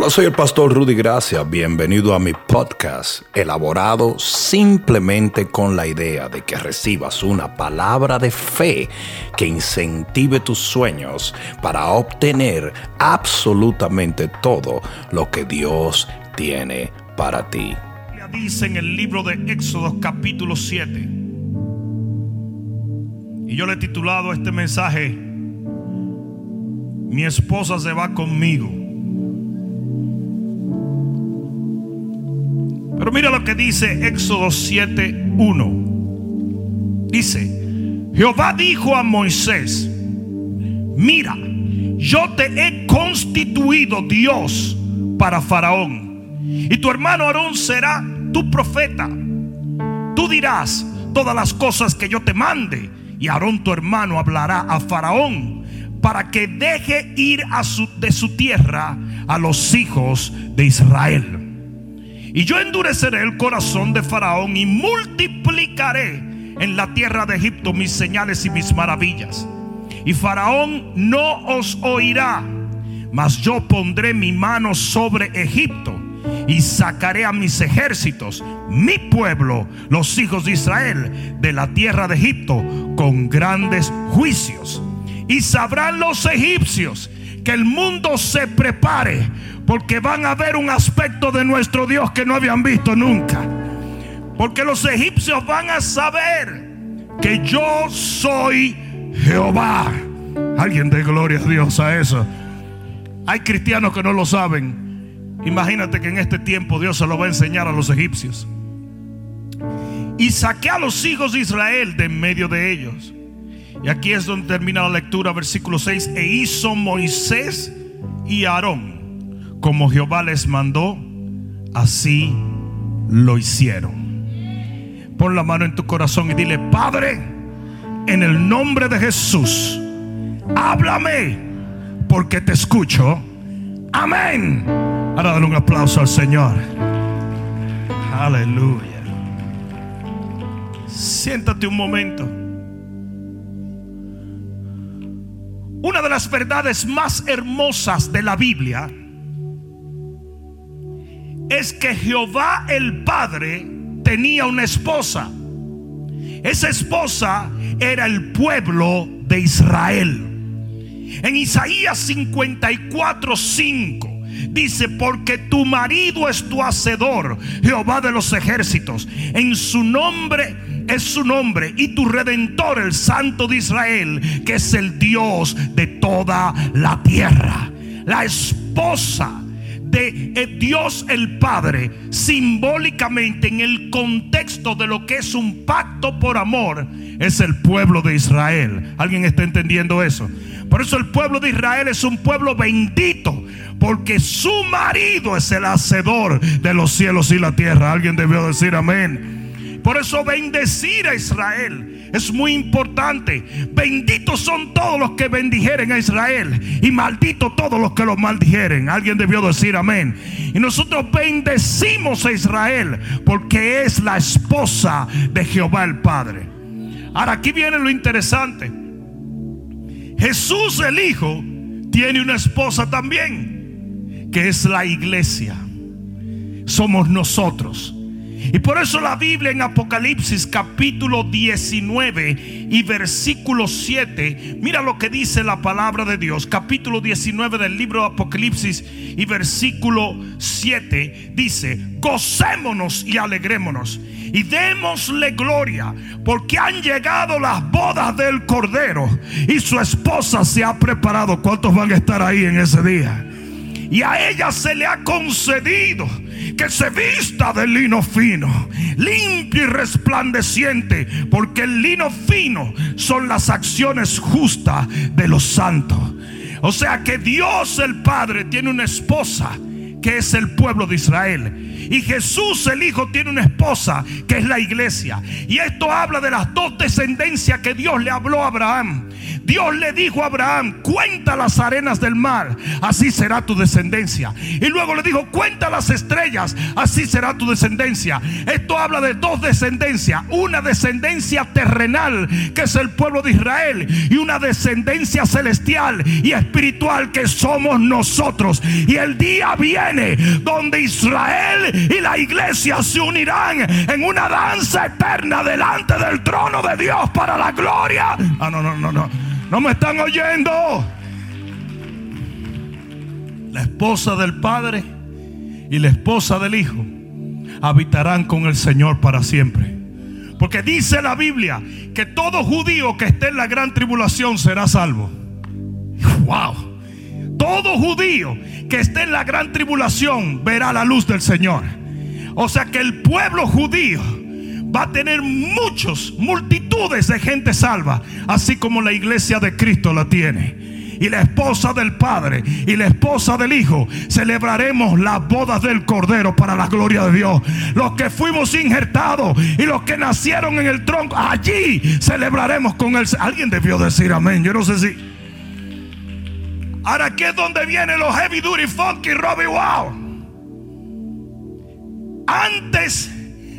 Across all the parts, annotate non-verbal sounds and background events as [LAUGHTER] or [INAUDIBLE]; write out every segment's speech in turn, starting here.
Hola, soy el pastor Rudy Gracia. Bienvenido a mi podcast, elaborado simplemente con la idea de que recibas una palabra de fe que incentive tus sueños para obtener absolutamente todo lo que Dios tiene para ti. Dice en el libro de Éxodo capítulo 7. Y yo le he titulado este mensaje, Mi esposa se va conmigo. Pero mira lo que dice Éxodo 7:1. Dice, Jehová dijo a Moisés, mira, yo te he constituido Dios para Faraón. Y tu hermano Aarón será tu profeta. Tú dirás todas las cosas que yo te mande. Y Aarón tu hermano hablará a Faraón para que deje ir a su, de su tierra a los hijos de Israel. Y yo endureceré el corazón de Faraón y multiplicaré en la tierra de Egipto mis señales y mis maravillas. Y Faraón no os oirá, mas yo pondré mi mano sobre Egipto y sacaré a mis ejércitos, mi pueblo, los hijos de Israel, de la tierra de Egipto con grandes juicios. Y sabrán los egipcios que el mundo se prepare porque van a ver un aspecto de nuestro Dios que no habían visto nunca. Porque los egipcios van a saber que yo soy Jehová. Alguien de gloria a Dios a eso. Hay cristianos que no lo saben. Imagínate que en este tiempo Dios se lo va a enseñar a los egipcios. Y saqué a los hijos de Israel de en medio de ellos. Y aquí es donde termina la lectura, versículo 6. E hizo Moisés y Aarón como Jehová les mandó, así lo hicieron. Pon la mano en tu corazón y dile, Padre, en el nombre de Jesús, háblame porque te escucho. Amén. Ahora dale un aplauso al Señor. Aleluya. Siéntate un momento. Una de las verdades más hermosas de la Biblia es que Jehová el Padre tenía una esposa. Esa esposa era el pueblo de Israel. En Isaías 54, 5 dice, porque tu marido es tu hacedor, Jehová de los ejércitos. En su nombre es su nombre y tu redentor, el Santo de Israel, que es el Dios de toda la tierra. La esposa de eh, Dios el Padre simbólicamente en el contexto de lo que es un pacto por amor es el pueblo de Israel. ¿Alguien está entendiendo eso? Por eso el pueblo de Israel es un pueblo bendito porque su marido es el hacedor de los cielos y la tierra. Alguien debió decir amén. Por eso bendecir a Israel es muy importante. Benditos son todos los que bendijeren a Israel y malditos todos los que lo maldijeren. Alguien debió decir amén. Y nosotros bendecimos a Israel porque es la esposa de Jehová el Padre. Ahora aquí viene lo interesante. Jesús el Hijo tiene una esposa también, que es la iglesia. Somos nosotros. Y por eso la Biblia en Apocalipsis capítulo 19 y versículo 7, mira lo que dice la palabra de Dios. Capítulo 19 del libro de Apocalipsis y versículo 7 dice, gocémonos y alegrémonos y démosle gloria porque han llegado las bodas del Cordero y su esposa se ha preparado. ¿Cuántos van a estar ahí en ese día? Y a ella se le ha concedido que se vista de lino fino, limpio y resplandeciente, porque el lino fino son las acciones justas de los santos. O sea que Dios el Padre tiene una esposa que es el pueblo de Israel. Y Jesús el Hijo tiene una esposa que es la iglesia. Y esto habla de las dos descendencias que Dios le habló a Abraham. Dios le dijo a Abraham, cuenta las arenas del mar, así será tu descendencia. Y luego le dijo, cuenta las estrellas, así será tu descendencia. Esto habla de dos descendencias, una descendencia terrenal, que es el pueblo de Israel, y una descendencia celestial y espiritual, que somos nosotros. Y el día viene donde Israel y la iglesia se unirán en una danza eterna delante del trono de Dios para la gloria. Ah, no, no, no, no. No me están oyendo. La esposa del Padre y la esposa del Hijo habitarán con el Señor para siempre. Porque dice la Biblia que todo judío que esté en la gran tribulación será salvo. Wow. Todo judío que esté en la gran tribulación verá la luz del Señor. O sea que el pueblo judío va a tener muchos, multitudes de gente salva, así como la iglesia de Cristo la tiene y la esposa del Padre y la esposa del Hijo, celebraremos las bodas del Cordero para la gloria de Dios. Los que fuimos injertados y los que nacieron en el tronco, allí celebraremos con él. Alguien debió decir amén. Yo no sé si. Ahora aquí es donde vienen los heavy duty funky Robbie Wow. Antes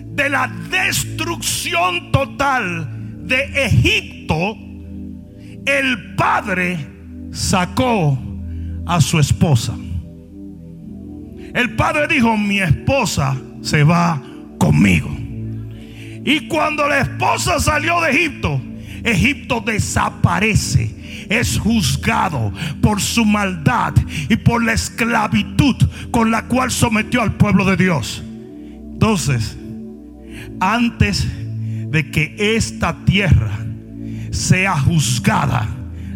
de la destrucción total de Egipto, el Padre sacó a su esposa. El padre dijo, mi esposa se va conmigo. Y cuando la esposa salió de Egipto, Egipto desaparece. Es juzgado por su maldad y por la esclavitud con la cual sometió al pueblo de Dios. Entonces, antes de que esta tierra sea juzgada,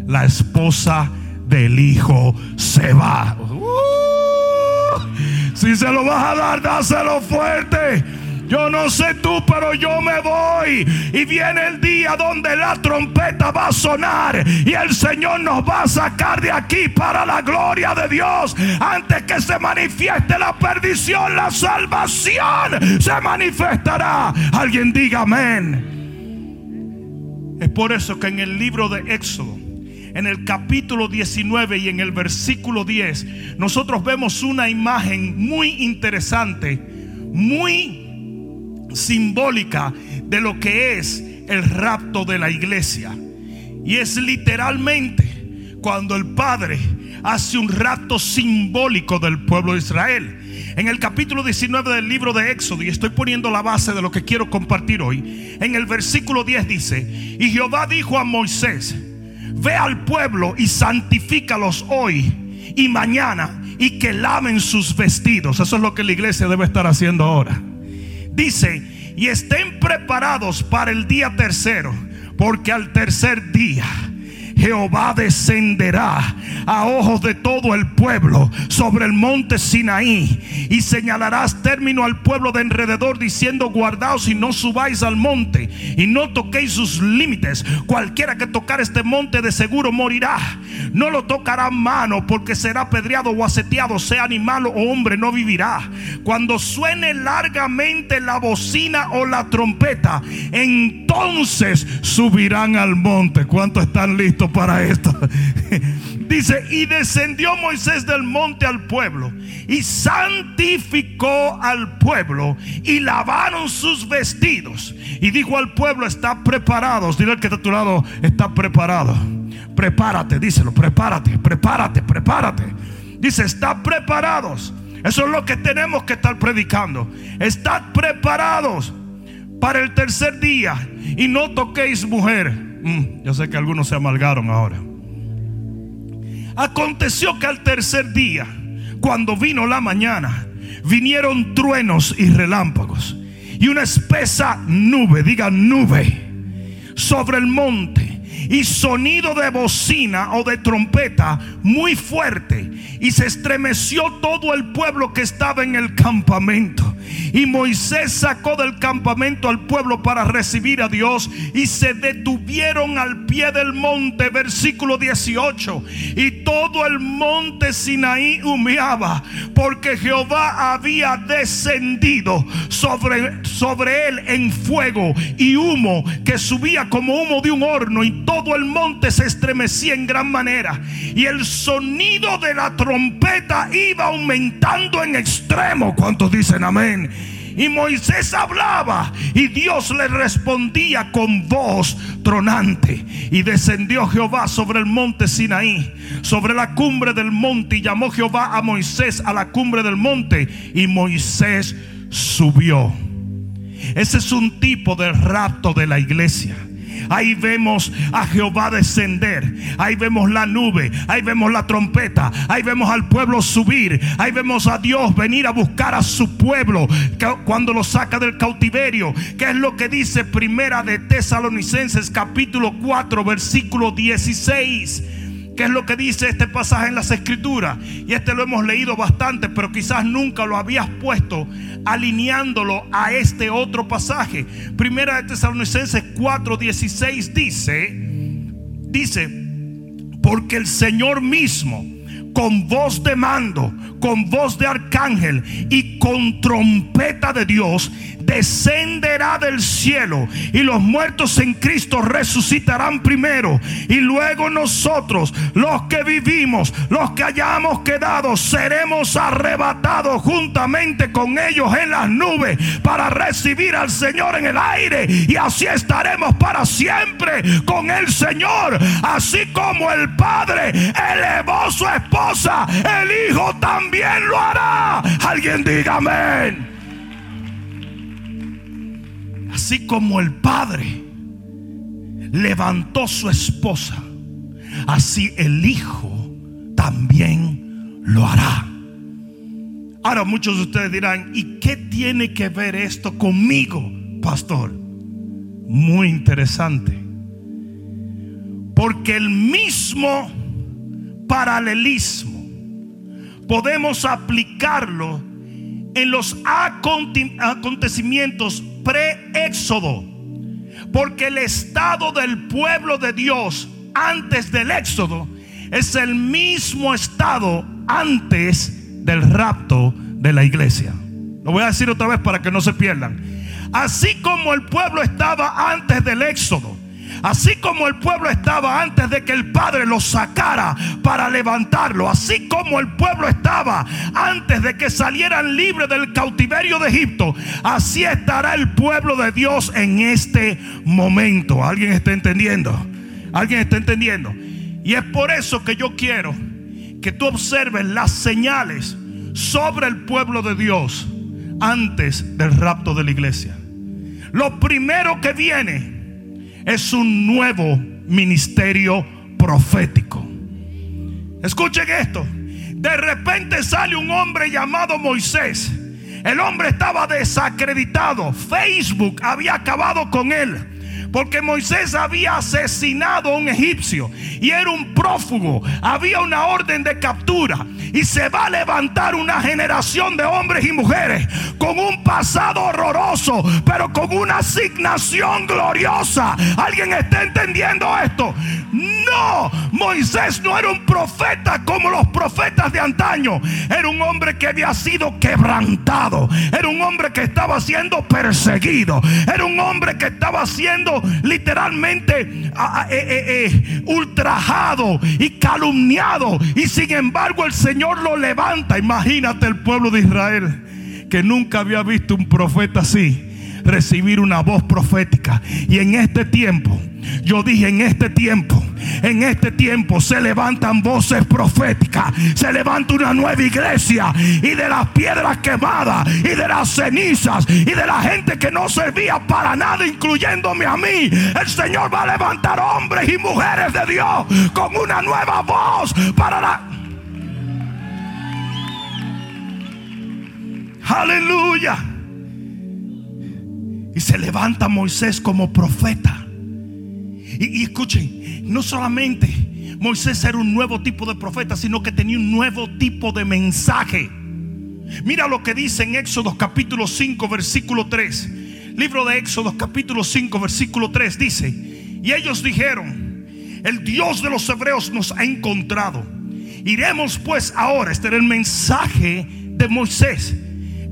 la esposa del hijo se va. Uh, si se lo vas a dar, dáselo fuerte. Yo no sé tú, pero yo me voy. Y viene el día donde la trompeta va a sonar. Y el Señor nos va a sacar de aquí para la gloria de Dios. Antes que se manifieste la perdición, la salvación se manifestará. Alguien diga amén. Es por eso que en el libro de Éxodo en el capítulo 19 y en el versículo 10, nosotros vemos una imagen muy interesante, muy simbólica de lo que es el rapto de la iglesia. Y es literalmente cuando el Padre hace un rapto simbólico del pueblo de Israel. En el capítulo 19 del libro de Éxodo, y estoy poniendo la base de lo que quiero compartir hoy, en el versículo 10 dice, y Jehová dijo a Moisés, Ve al pueblo y santifícalos hoy y mañana y que laven sus vestidos. Eso es lo que la iglesia debe estar haciendo ahora. Dice, y estén preparados para el día tercero, porque al tercer día Jehová descenderá a ojos de todo el pueblo sobre el monte Sinaí y señalarás término al pueblo de alrededor diciendo guardaos y no subáis al monte y no toquéis sus límites. Cualquiera que tocar este monte de seguro morirá. No lo tocará mano porque será pedreado o aseteado, sea animal o hombre, no vivirá. Cuando suene largamente la bocina o la trompeta, entonces subirán al monte. ¿Cuántos están listos? Para esto. [LAUGHS] Dice, y descendió Moisés del monte al pueblo y santificó al pueblo y lavaron sus vestidos. Y dijo al pueblo, está preparados. Dile al que está a tu lado, está preparado. Prepárate, díselo, prepárate, prepárate, prepárate. Dice, está preparados. Eso es lo que tenemos que estar predicando. Estad preparados para el tercer día y no toquéis mujer Mm, yo sé que algunos se amalgaron ahora. Aconteció que al tercer día, cuando vino la mañana, vinieron truenos y relámpagos y una espesa nube, diga nube, sobre el monte y sonido de bocina o de trompeta muy fuerte y se estremeció todo el pueblo que estaba en el campamento. Y Moisés sacó del campamento al pueblo para recibir a Dios y se detuvieron al pie del monte, versículo 18. Y todo el monte Sinaí humeaba porque Jehová había descendido sobre, sobre él en fuego y humo que subía como humo de un horno y todo el monte se estremecía en gran manera. Y el sonido de la trompeta iba aumentando en extremo. ¿Cuántos dicen amén? Y Moisés hablaba y Dios le respondía con voz tronante. Y descendió Jehová sobre el monte Sinaí, sobre la cumbre del monte. Y llamó Jehová a Moisés a la cumbre del monte. Y Moisés subió. Ese es un tipo de rapto de la iglesia. Ahí vemos a Jehová descender. Ahí vemos la nube. Ahí vemos la trompeta. Ahí vemos al pueblo subir. Ahí vemos a Dios venir a buscar a su pueblo cuando lo saca del cautiverio. ¿Qué es lo que dice Primera de Tesalonicenses capítulo 4 versículo 16? ¿Qué es lo que dice este pasaje en las escrituras? Y este lo hemos leído bastante, pero quizás nunca lo habías puesto alineándolo a este otro pasaje. Primera de Tesalonicenses 4:16 dice, dice, porque el Señor mismo con voz de mando, con voz de arcángel y con trompeta de Dios, descenderá del cielo y los muertos en Cristo resucitarán primero. Y luego nosotros, los que vivimos, los que hayamos quedado, seremos arrebatados juntamente con ellos en las nubes para recibir al Señor en el aire. Y así estaremos para siempre con el Señor, así como el Padre elevó su esposa, el Hijo también lo hará. Alguien diga amén. Así como el Padre levantó su esposa, así el Hijo también lo hará. Ahora muchos de ustedes dirán, ¿y qué tiene que ver esto conmigo, pastor? Muy interesante. Porque el mismo paralelismo podemos aplicarlo en los acontecimientos pre-éxodo. Porque el estado del pueblo de Dios antes del éxodo es el mismo estado antes del rapto de la iglesia. Lo voy a decir otra vez para que no se pierdan. Así como el pueblo estaba antes del éxodo Así como el pueblo estaba antes de que el Padre lo sacara para levantarlo. Así como el pueblo estaba antes de que salieran libres del cautiverio de Egipto. Así estará el pueblo de Dios en este momento. ¿Alguien está entendiendo? ¿Alguien está entendiendo? Y es por eso que yo quiero que tú observes las señales sobre el pueblo de Dios antes del rapto de la iglesia. Lo primero que viene es un nuevo ministerio profético. Escuchen esto. De repente sale un hombre llamado Moisés. El hombre estaba desacreditado. Facebook había acabado con él. Porque Moisés había asesinado a un egipcio y era un prófugo. Había una orden de captura. Y se va a levantar una generación de hombres y mujeres con un pasado horroroso, pero con una asignación gloriosa. ¿Alguien está entendiendo esto? No, Moisés no era un profeta como los profetas de antaño. Era un hombre que había sido quebrantado. Era un hombre que estaba siendo perseguido. Era un hombre que estaba siendo literalmente eh, eh, eh, ultrajado y calumniado. Y sin embargo el Señor lo levanta. Imagínate el pueblo de Israel que nunca había visto un profeta así recibir una voz profética. Y en este tiempo, yo dije en este tiempo, en este tiempo se levantan voces proféticas, se levanta una nueva iglesia y de las piedras quemadas y de las cenizas y de la gente que no servía para nada, incluyéndome a mí, el Señor va a levantar hombres y mujeres de Dios con una nueva voz para la... Aleluya. Y se levanta Moisés como profeta. Y, escuchen, no solamente Moisés era un nuevo tipo de profeta, sino que tenía un nuevo tipo de mensaje. Mira lo que dice en Éxodo capítulo 5, versículo 3. Libro de Éxodo capítulo 5, versículo 3 dice, y ellos dijeron, el Dios de los hebreos nos ha encontrado. Iremos pues ahora, este era el mensaje de Moisés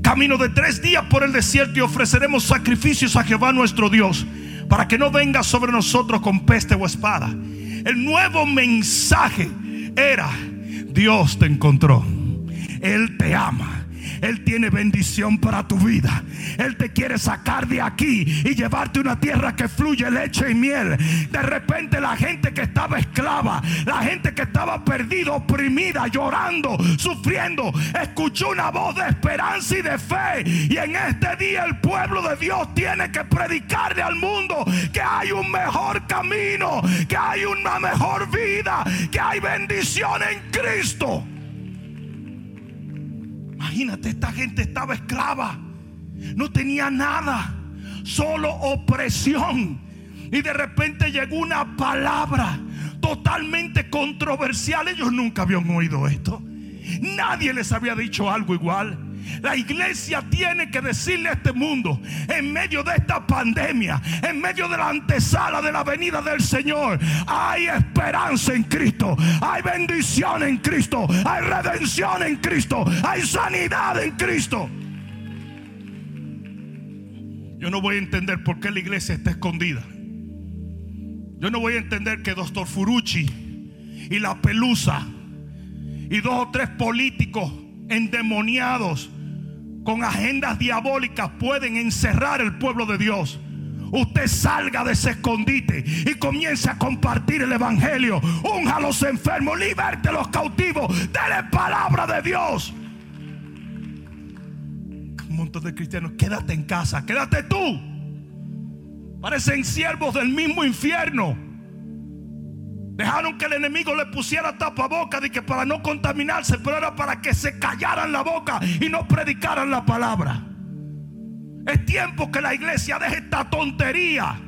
camino de tres días por el desierto y ofreceremos sacrificios a Jehová nuestro Dios para que no venga sobre nosotros con peste o espada. El nuevo mensaje era, Dios te encontró, Él te ama. Él tiene bendición para tu vida. Él te quiere sacar de aquí y llevarte a una tierra que fluye leche y miel. De repente la gente que estaba esclava, la gente que estaba perdida, oprimida, llorando, sufriendo, escuchó una voz de esperanza y de fe. Y en este día el pueblo de Dios tiene que predicarle al mundo que hay un mejor camino, que hay una mejor vida, que hay bendición en Cristo. Imagínate, esta gente estaba esclava, no tenía nada, solo opresión. Y de repente llegó una palabra totalmente controversial. Ellos nunca habían oído esto. Nadie les había dicho algo igual. La iglesia tiene que decirle a este mundo, en medio de esta pandemia, en medio de la antesala de la venida del Señor, hay esperanza en Cristo, hay bendición en Cristo, hay redención en Cristo, hay sanidad en Cristo. Yo no voy a entender por qué la iglesia está escondida. Yo no voy a entender que Doctor Furucci y la pelusa y dos o tres políticos endemoniados con agendas diabólicas pueden encerrar el pueblo de Dios. Usted salga de ese escondite y comience a compartir el evangelio. Unja a los enfermos, liberte a los cautivos, dele palabra de Dios. Un montón de cristianos, quédate en casa, quédate tú. Parecen siervos del mismo infierno. Dejaron que el enemigo le pusiera tapaboca de que para no contaminarse, pero era para que se callaran la boca y no predicaran la palabra. Es tiempo que la iglesia deje esta tontería.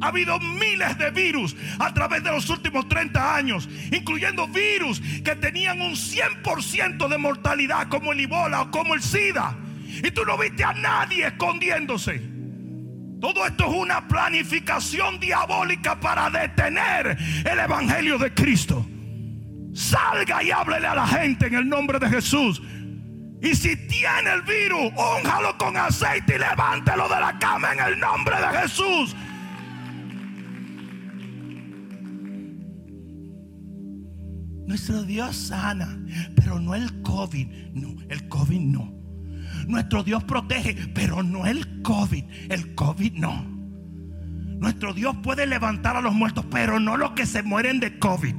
Ha habido miles de virus a través de los últimos 30 años, incluyendo virus que tenían un 100% de mortalidad como el Ebola o como el SIDA. Y tú no viste a nadie escondiéndose. Todo esto es una planificación diabólica para detener el Evangelio de Cristo. Salga y háblele a la gente en el nombre de Jesús. Y si tiene el virus, únjalo con aceite y levántelo de la cama en el nombre de Jesús. Nuestro Dios sana, pero no el COVID. No, el COVID no. Nuestro Dios protege, pero no el COVID. El COVID no. Nuestro Dios puede levantar a los muertos, pero no los que se mueren de COVID.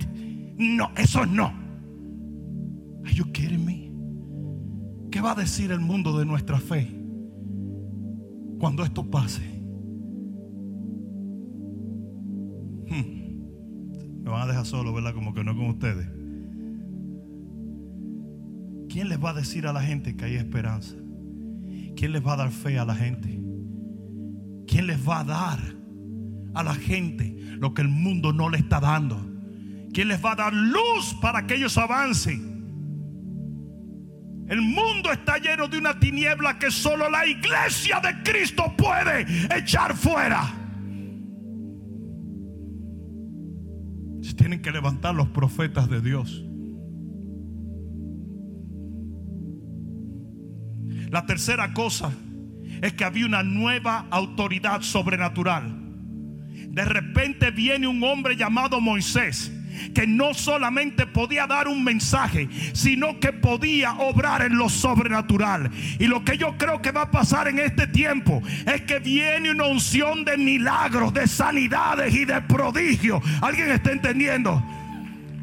No, eso no. Are you kidding me? ¿Qué va a decir el mundo de nuestra fe cuando esto pase? Hmm. Me van a dejar solo, ¿verdad? Como que no con ustedes. ¿Quién les va a decir a la gente que hay esperanza? ¿Quién les va a dar fe a la gente? ¿Quién les va a dar a la gente lo que el mundo no le está dando? ¿Quién les va a dar luz para que ellos avancen? El mundo está lleno de una tiniebla que solo la iglesia de Cristo puede echar fuera. Se tienen que levantar los profetas de Dios. La tercera cosa es que había una nueva autoridad sobrenatural. De repente viene un hombre llamado Moisés que no solamente podía dar un mensaje, sino que podía obrar en lo sobrenatural. Y lo que yo creo que va a pasar en este tiempo es que viene una unción de milagros, de sanidades y de prodigios. ¿Alguien está entendiendo?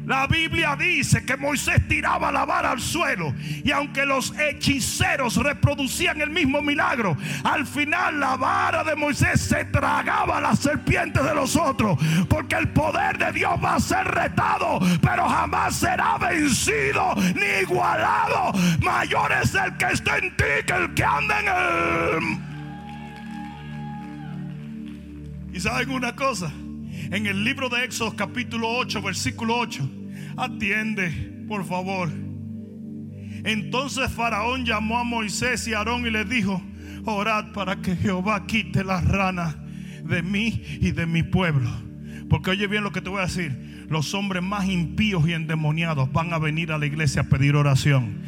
La Biblia dice que Moisés tiraba la vara al suelo y aunque los hechiceros reproducían el mismo milagro, al final la vara de Moisés se tragaba a las serpientes de los otros, porque el poder de Dios va a ser retado, pero jamás será vencido ni igualado. Mayor es el que está en ti que el que anda en el... Y saben una cosa, en el libro de Éxodo capítulo 8, versículo 8, atiende, por favor. Entonces Faraón llamó a Moisés y a Aarón y les dijo, orad para que Jehová quite las ranas de mí y de mi pueblo. Porque oye bien lo que te voy a decir, los hombres más impíos y endemoniados van a venir a la iglesia a pedir oración.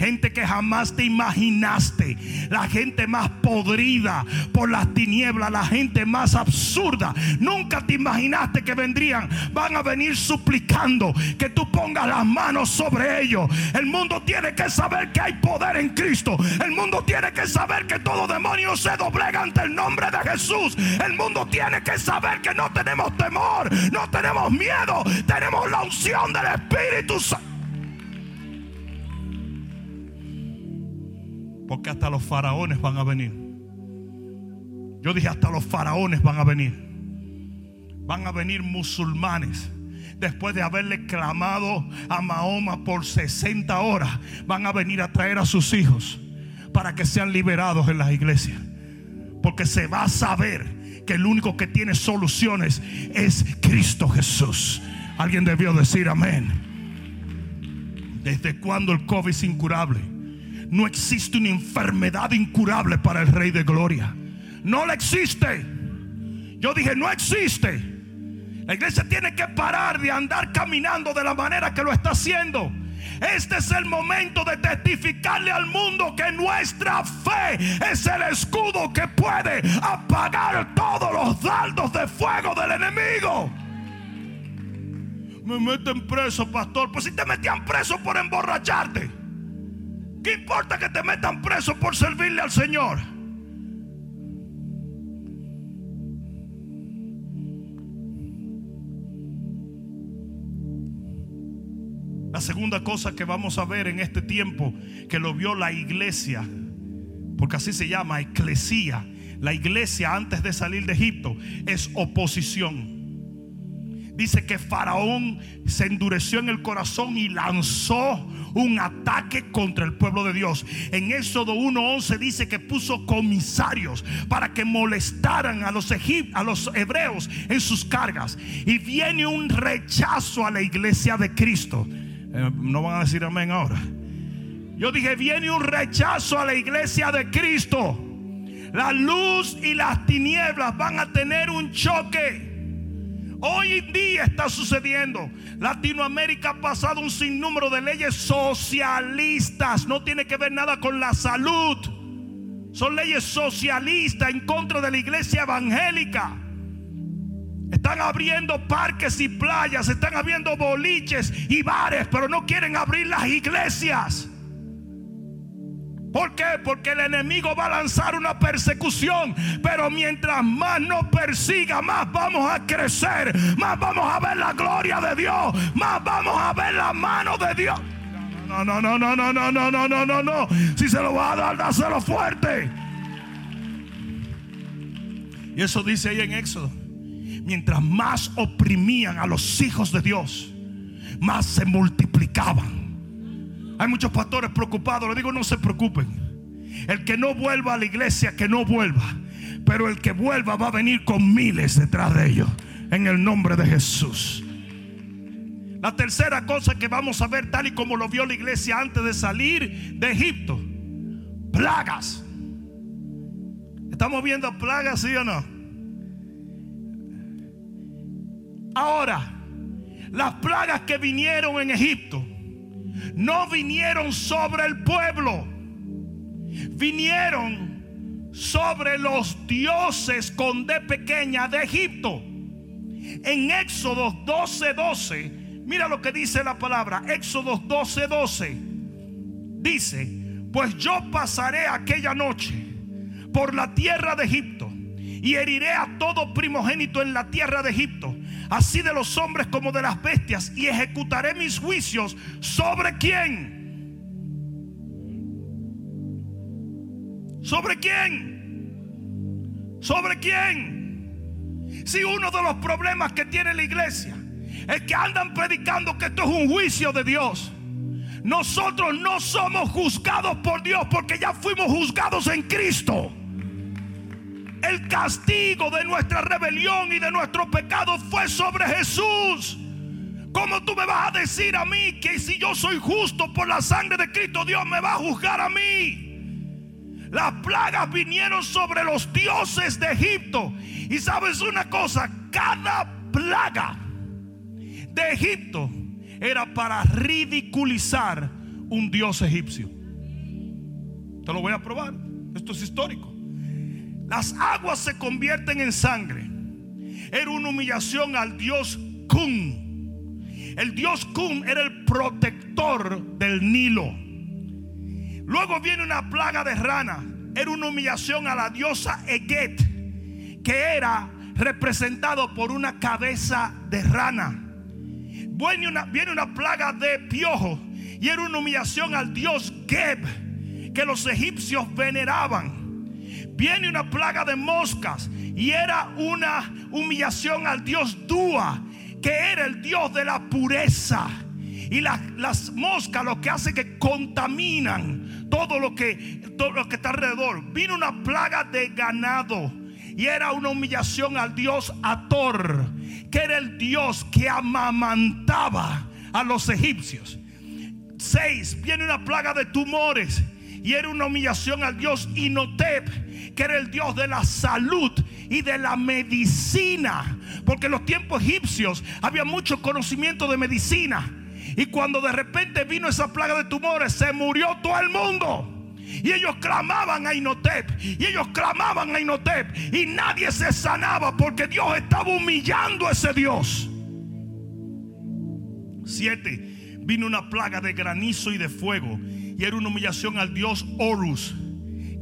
Gente que jamás te imaginaste, la gente más podrida por las tinieblas, la gente más absurda. Nunca te imaginaste que vendrían, van a venir suplicando que tú pongas las manos sobre ellos. El mundo tiene que saber que hay poder en Cristo. El mundo tiene que saber que todo demonio se doblega ante el nombre de Jesús. El mundo tiene que saber que no tenemos temor, no tenemos miedo, tenemos la unción del Espíritu Santo. Porque hasta los faraones van a venir. Yo dije, hasta los faraones van a venir. Van a venir musulmanes. Después de haberle clamado a Mahoma por 60 horas, van a venir a traer a sus hijos para que sean liberados en las iglesias. Porque se va a saber que el único que tiene soluciones es Cristo Jesús. Alguien debió decir amén. ¿Desde cuando el COVID es incurable? No existe una enfermedad incurable para el Rey de Gloria. No le existe. Yo dije, no existe. La iglesia tiene que parar de andar caminando de la manera que lo está haciendo. Este es el momento de testificarle al mundo que nuestra fe es el escudo que puede apagar todos los dardos de fuego del enemigo. Me meten preso, pastor. Pues si te metían preso por emborracharte. ¿Qué importa que te metan preso por servirle al Señor? La segunda cosa que vamos a ver en este tiempo, que lo vio la iglesia, porque así se llama, eclesía, la iglesia antes de salir de Egipto, es oposición dice que Faraón se endureció en el corazón y lanzó un ataque contra el pueblo de Dios. En Éxodo 1:11 dice que puso comisarios para que molestaran a los, a los hebreos en sus cargas. Y viene un rechazo a la iglesia de Cristo. Eh, no van a decir amén ahora. Yo dije, viene un rechazo a la iglesia de Cristo. La luz y las tinieblas van a tener un choque. Hoy en día está sucediendo. Latinoamérica ha pasado un sinnúmero de leyes socialistas. No tiene que ver nada con la salud. Son leyes socialistas en contra de la iglesia evangélica. Están abriendo parques y playas, están abriendo boliches y bares, pero no quieren abrir las iglesias. ¿Por qué? Porque el enemigo va a lanzar una persecución. Pero mientras más nos persiga, más vamos a crecer. Más vamos a ver la gloria de Dios. Más vamos a ver la mano de Dios. No, no, no, no, no, no, no, no, no, no, no. Si se lo va a dar, dáselo fuerte. Y eso dice ahí en Éxodo. Mientras más oprimían a los hijos de Dios, más se multiplicaban. Hay muchos pastores preocupados. Le digo, no se preocupen. El que no vuelva a la iglesia, que no vuelva. Pero el que vuelva va a venir con miles detrás de ellos. En el nombre de Jesús. La tercera cosa que vamos a ver, tal y como lo vio la iglesia antes de salir de Egipto. Plagas. ¿Estamos viendo plagas, sí o no? Ahora, las plagas que vinieron en Egipto no vinieron sobre el pueblo, vinieron sobre los dioses con D pequeña de Egipto. En Éxodo 12:12, 12, mira lo que dice la palabra, Éxodo 12:12. 12, dice, pues yo pasaré aquella noche por la tierra de Egipto y heriré a todo primogénito en la tierra de Egipto así de los hombres como de las bestias, y ejecutaré mis juicios sobre quién. ¿Sobre quién? ¿Sobre quién? Si uno de los problemas que tiene la iglesia es que andan predicando que esto es un juicio de Dios. Nosotros no somos juzgados por Dios porque ya fuimos juzgados en Cristo. El castigo de nuestra rebelión y de nuestro pecado fue sobre Jesús. ¿Cómo tú me vas a decir a mí que si yo soy justo por la sangre de Cristo, Dios me va a juzgar a mí? Las plagas vinieron sobre los dioses de Egipto. Y sabes una cosa, cada plaga de Egipto era para ridiculizar un dios egipcio. Te lo voy a probar. Esto es histórico. Las aguas se convierten en sangre. Era una humillación al dios Kun. El dios Kun era el protector del Nilo. Luego viene una plaga de rana. Era una humillación a la diosa Eget, que era representado por una cabeza de rana. Viene una, viene una plaga de piojo y era una humillación al dios Geb que los egipcios veneraban. Viene una plaga de moscas y era una humillación al dios Dúa que era el dios de la pureza. Y las moscas lo que hace que contaminan todo lo que, todo lo que está alrededor. Vino una plaga de ganado y era una humillación al dios Ator, que era el dios que amamantaba a los egipcios. Seis, viene una plaga de tumores y era una humillación al dios Inotep, que era el dios de la salud y de la medicina. Porque en los tiempos egipcios había mucho conocimiento de medicina. Y cuando de repente vino esa plaga de tumores, se murió todo el mundo. Y ellos clamaban a Inotep. Y ellos clamaban a Inotep. Y nadie se sanaba porque Dios estaba humillando a ese Dios. Siete. Vino una plaga de granizo y de fuego. Y era una humillación al Dios Horus.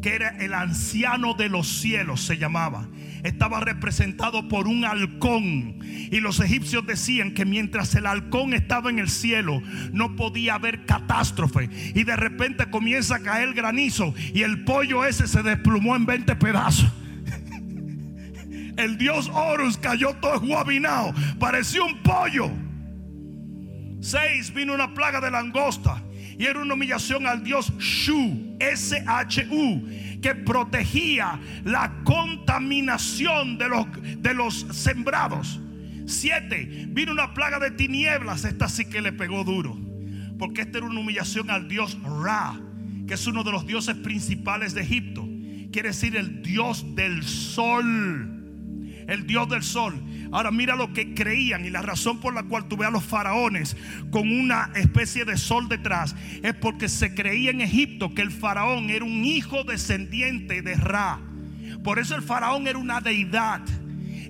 Que era el anciano de los cielos, se llamaba estaba representado por un halcón. Y los egipcios decían que mientras el halcón estaba en el cielo, no podía haber catástrofe. Y de repente comienza a caer granizo y el pollo ese se desplumó en 20 pedazos. [LAUGHS] El dios Horus cayó todo guabinado, parecía un pollo. Seis, vino una plaga de langosta y era una humillación al dios Shu, S-H-U que protegía la contaminación de los, de los sembrados. Siete, vino una plaga de tinieblas. Esta sí que le pegó duro. Porque esta era una humillación al dios Ra, que es uno de los dioses principales de Egipto. Quiere decir el dios del sol. El dios del sol. Ahora mira lo que creían y la razón por la cual tuve a los faraones con una especie de sol detrás es porque se creía en Egipto que el faraón era un hijo descendiente de Ra. Por eso el faraón era una deidad.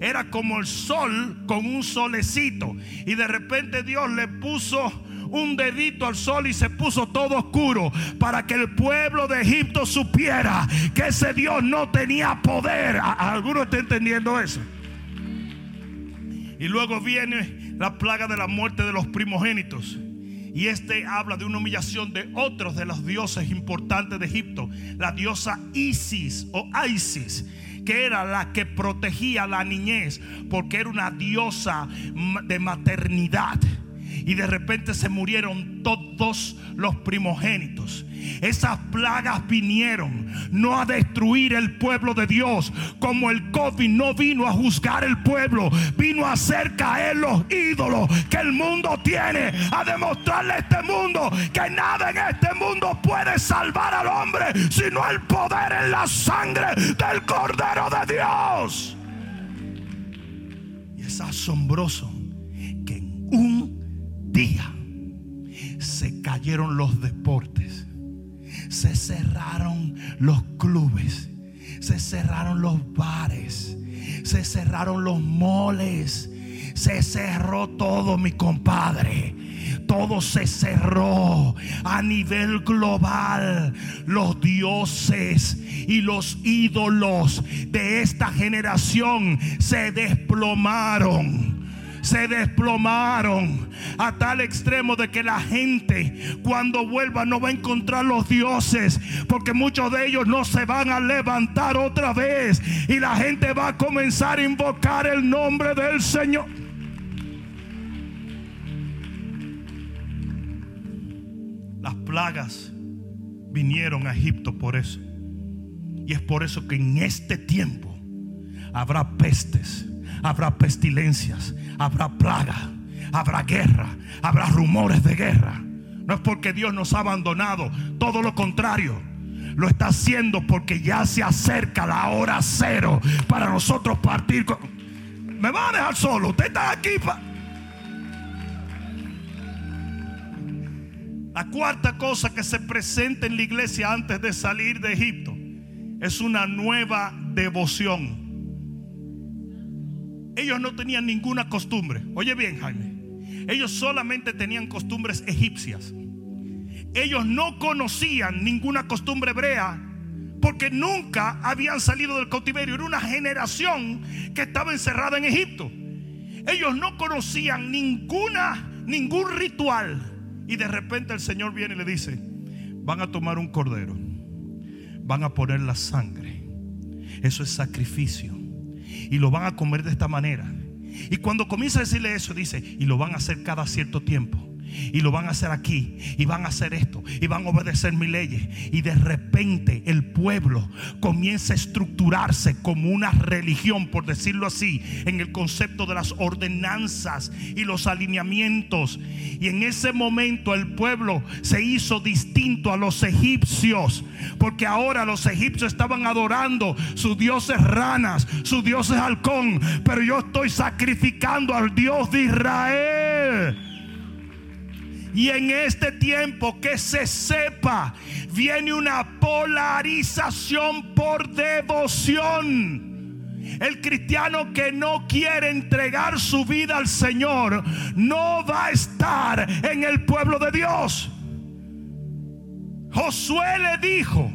Era como el sol con un solecito. Y de repente Dios le puso un dedito al sol y se puso todo oscuro para que el pueblo de Egipto supiera que ese Dios no tenía poder. ¿Alguno está entendiendo eso? Y luego viene la plaga de la muerte de los primogénitos. Y este habla de una humillación de otros de los dioses importantes de Egipto. La diosa Isis o Isis, que era la que protegía la niñez, porque era una diosa de maternidad. Y de repente se murieron todos los primogénitos. Esas plagas vinieron no a destruir el pueblo de Dios, como el COVID no vino a juzgar el pueblo, vino a hacer caer los ídolos que el mundo tiene, a demostrarle a este mundo que nada en este mundo puede salvar al hombre, sino el poder en la sangre del Cordero de Dios. Y es asombroso que en un se cayeron los deportes. Se cerraron los clubes, se cerraron los bares, se cerraron los moles, se cerró todo, mi compadre. Todo se cerró a nivel global. Los dioses y los ídolos de esta generación se desplomaron se desplomaron a tal extremo de que la gente cuando vuelva no va a encontrar los dioses, porque muchos de ellos no se van a levantar otra vez y la gente va a comenzar a invocar el nombre del Señor. Las plagas vinieron a Egipto por eso. Y es por eso que en este tiempo habrá pestes, habrá pestilencias, habrá plaga, habrá guerra, habrá rumores de guerra. No es porque Dios nos ha abandonado, todo lo contrario. Lo está haciendo porque ya se acerca la hora cero para nosotros partir. Con... Me van a dejar solo. Usted está aquí. La cuarta cosa que se presenta en la iglesia antes de salir de Egipto es una nueva devoción. Ellos no tenían ninguna costumbre. Oye bien, Jaime. Ellos solamente tenían costumbres egipcias. Ellos no conocían ninguna costumbre hebrea porque nunca habían salido del cautiverio. Era una generación que estaba encerrada en Egipto. Ellos no conocían ninguna, ningún ritual. Y de repente el Señor viene y le dice, van a tomar un cordero, van a poner la sangre. Eso es sacrificio. Y lo van a comer de esta manera. Y cuando comienza a decirle eso, dice, y lo van a hacer cada cierto tiempo. Y lo van a hacer aquí. Y van a hacer esto. Y van a obedecer mis leyes. Y de repente el pueblo comienza a estructurarse como una religión, por decirlo así, en el concepto de las ordenanzas y los alineamientos. Y en ese momento el pueblo se hizo distinto a los egipcios. Porque ahora los egipcios estaban adorando sus dioses ranas, sus dioses halcón. Pero yo estoy sacrificando al Dios de Israel. Y en este tiempo que se sepa, viene una polarización por devoción. El cristiano que no quiere entregar su vida al Señor no va a estar en el pueblo de Dios. Josué le dijo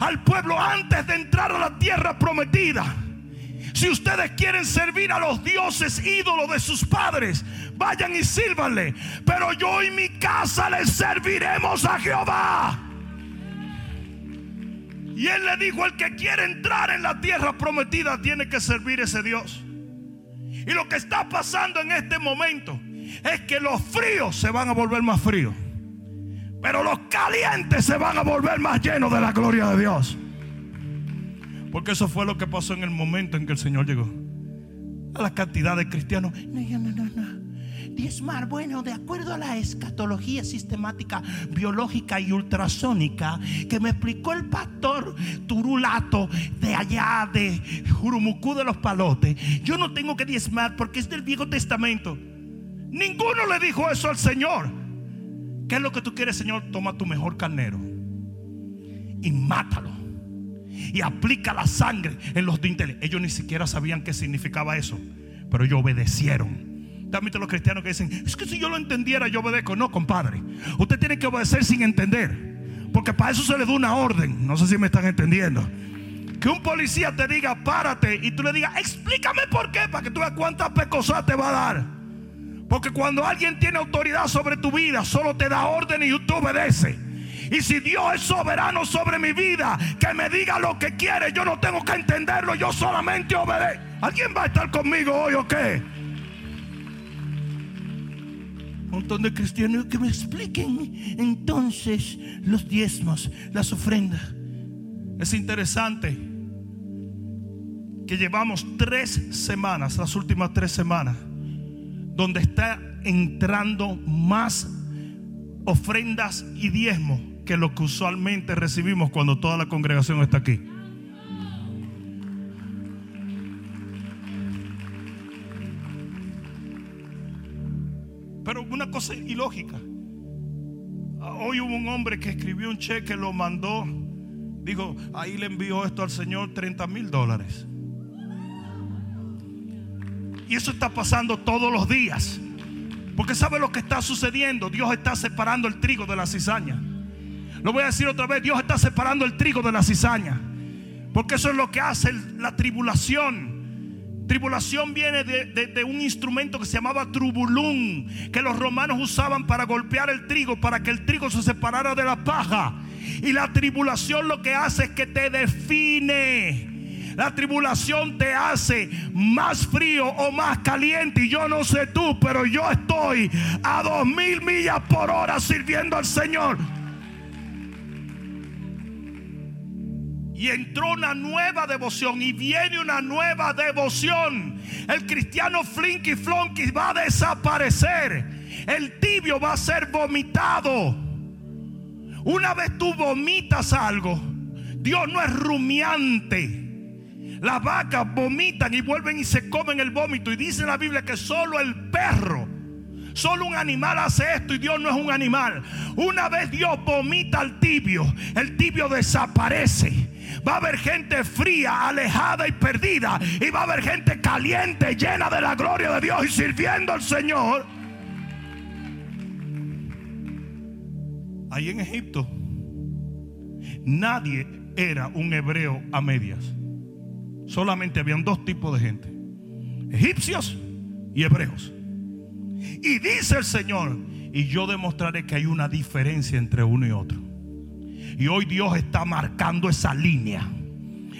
al pueblo antes de entrar a la tierra prometida, si ustedes quieren servir a los dioses ídolos de sus padres, vayan y sírvanle. Pero yo y mi casa les serviremos a Jehová. Y él le dijo, el que quiere entrar en la tierra prometida tiene que servir ese Dios. Y lo que está pasando en este momento es que los fríos se van a volver más fríos. Pero los calientes se van a volver más llenos de la gloria de Dios. Porque eso fue lo que pasó en el momento en que el Señor llegó. A la cantidad de cristianos. No, no, no, no. Diezmar, bueno, de acuerdo a la escatología sistemática, biológica y ultrasónica que me explicó el pastor Turulato de allá de Jurumucú de los Palotes, yo no tengo que diezmar porque es del Viejo Testamento. Ninguno le dijo eso al Señor. ¿Qué es lo que tú quieres, Señor? Toma tu mejor carnero y mátalo y aplica la sangre en los dinteles. Ellos ni siquiera sabían qué significaba eso, pero ellos obedecieron. También los cristianos que dicen, es que si yo lo entendiera, yo obedezco. No, compadre. Usted tiene que obedecer sin entender. Porque para eso se le da una orden. No sé si me están entendiendo. Que un policía te diga, párate, y tú le digas, explícame por qué, para que tú veas cuántas pecosas te va a dar. Porque cuando alguien tiene autoridad sobre tu vida, solo te da orden y tú obedeces. Y si Dios es soberano sobre mi vida, que me diga lo que quiere, yo no tengo que entenderlo, yo solamente obedezco. ¿Alguien va a estar conmigo hoy o qué? Montón de cristianos que me expliquen entonces los diezmos, las ofrendas. Es interesante que llevamos tres semanas, las últimas tres semanas, donde está entrando más ofrendas y diezmos que lo que usualmente recibimos cuando toda la congregación está aquí. Cosa ilógica. Hoy hubo un hombre que escribió un cheque, lo mandó. Dijo, ahí le envió esto al Señor 30 mil dólares. Y eso está pasando todos los días. Porque sabe lo que está sucediendo. Dios está separando el trigo de la cizaña. Lo voy a decir otra vez, Dios está separando el trigo de la cizaña. Porque eso es lo que hace la tribulación. Tribulación viene de, un instrumento que se llamaba trubulum, que los romanos usaban para golpear el trigo, para que el trigo se separara de la paja. Y la tribulación lo que hace es que te define. La tribulación te hace más frío o más caliente. Y yo no sé tú, pero yo estoy a dos mil millas por hora sirviendo al Señor. Y entró una nueva devoción y viene una nueva devoción. El cristiano flinky flonky va a desaparecer. El tibio va a ser vomitado. Una vez tú vomitas algo, Dios no es rumiante. Las vacas vomitan y vuelven y se comen el vómito. Y dice la Biblia que solo el perro Solo un animal hace esto y Dios no es un animal. Una vez Dios vomita al tibio, el tibio desaparece. Va a haber gente fría, alejada y perdida. Y va a haber gente caliente, llena de la gloria de Dios y sirviendo al Señor. Ahí en Egipto, nadie era un hebreo a medias. Solamente habían dos tipos de gente. Egipcios y hebreos. Y dice el Señor, y yo demostraré que hay una diferencia entre uno y otro. Y hoy Dios está marcando esa línea.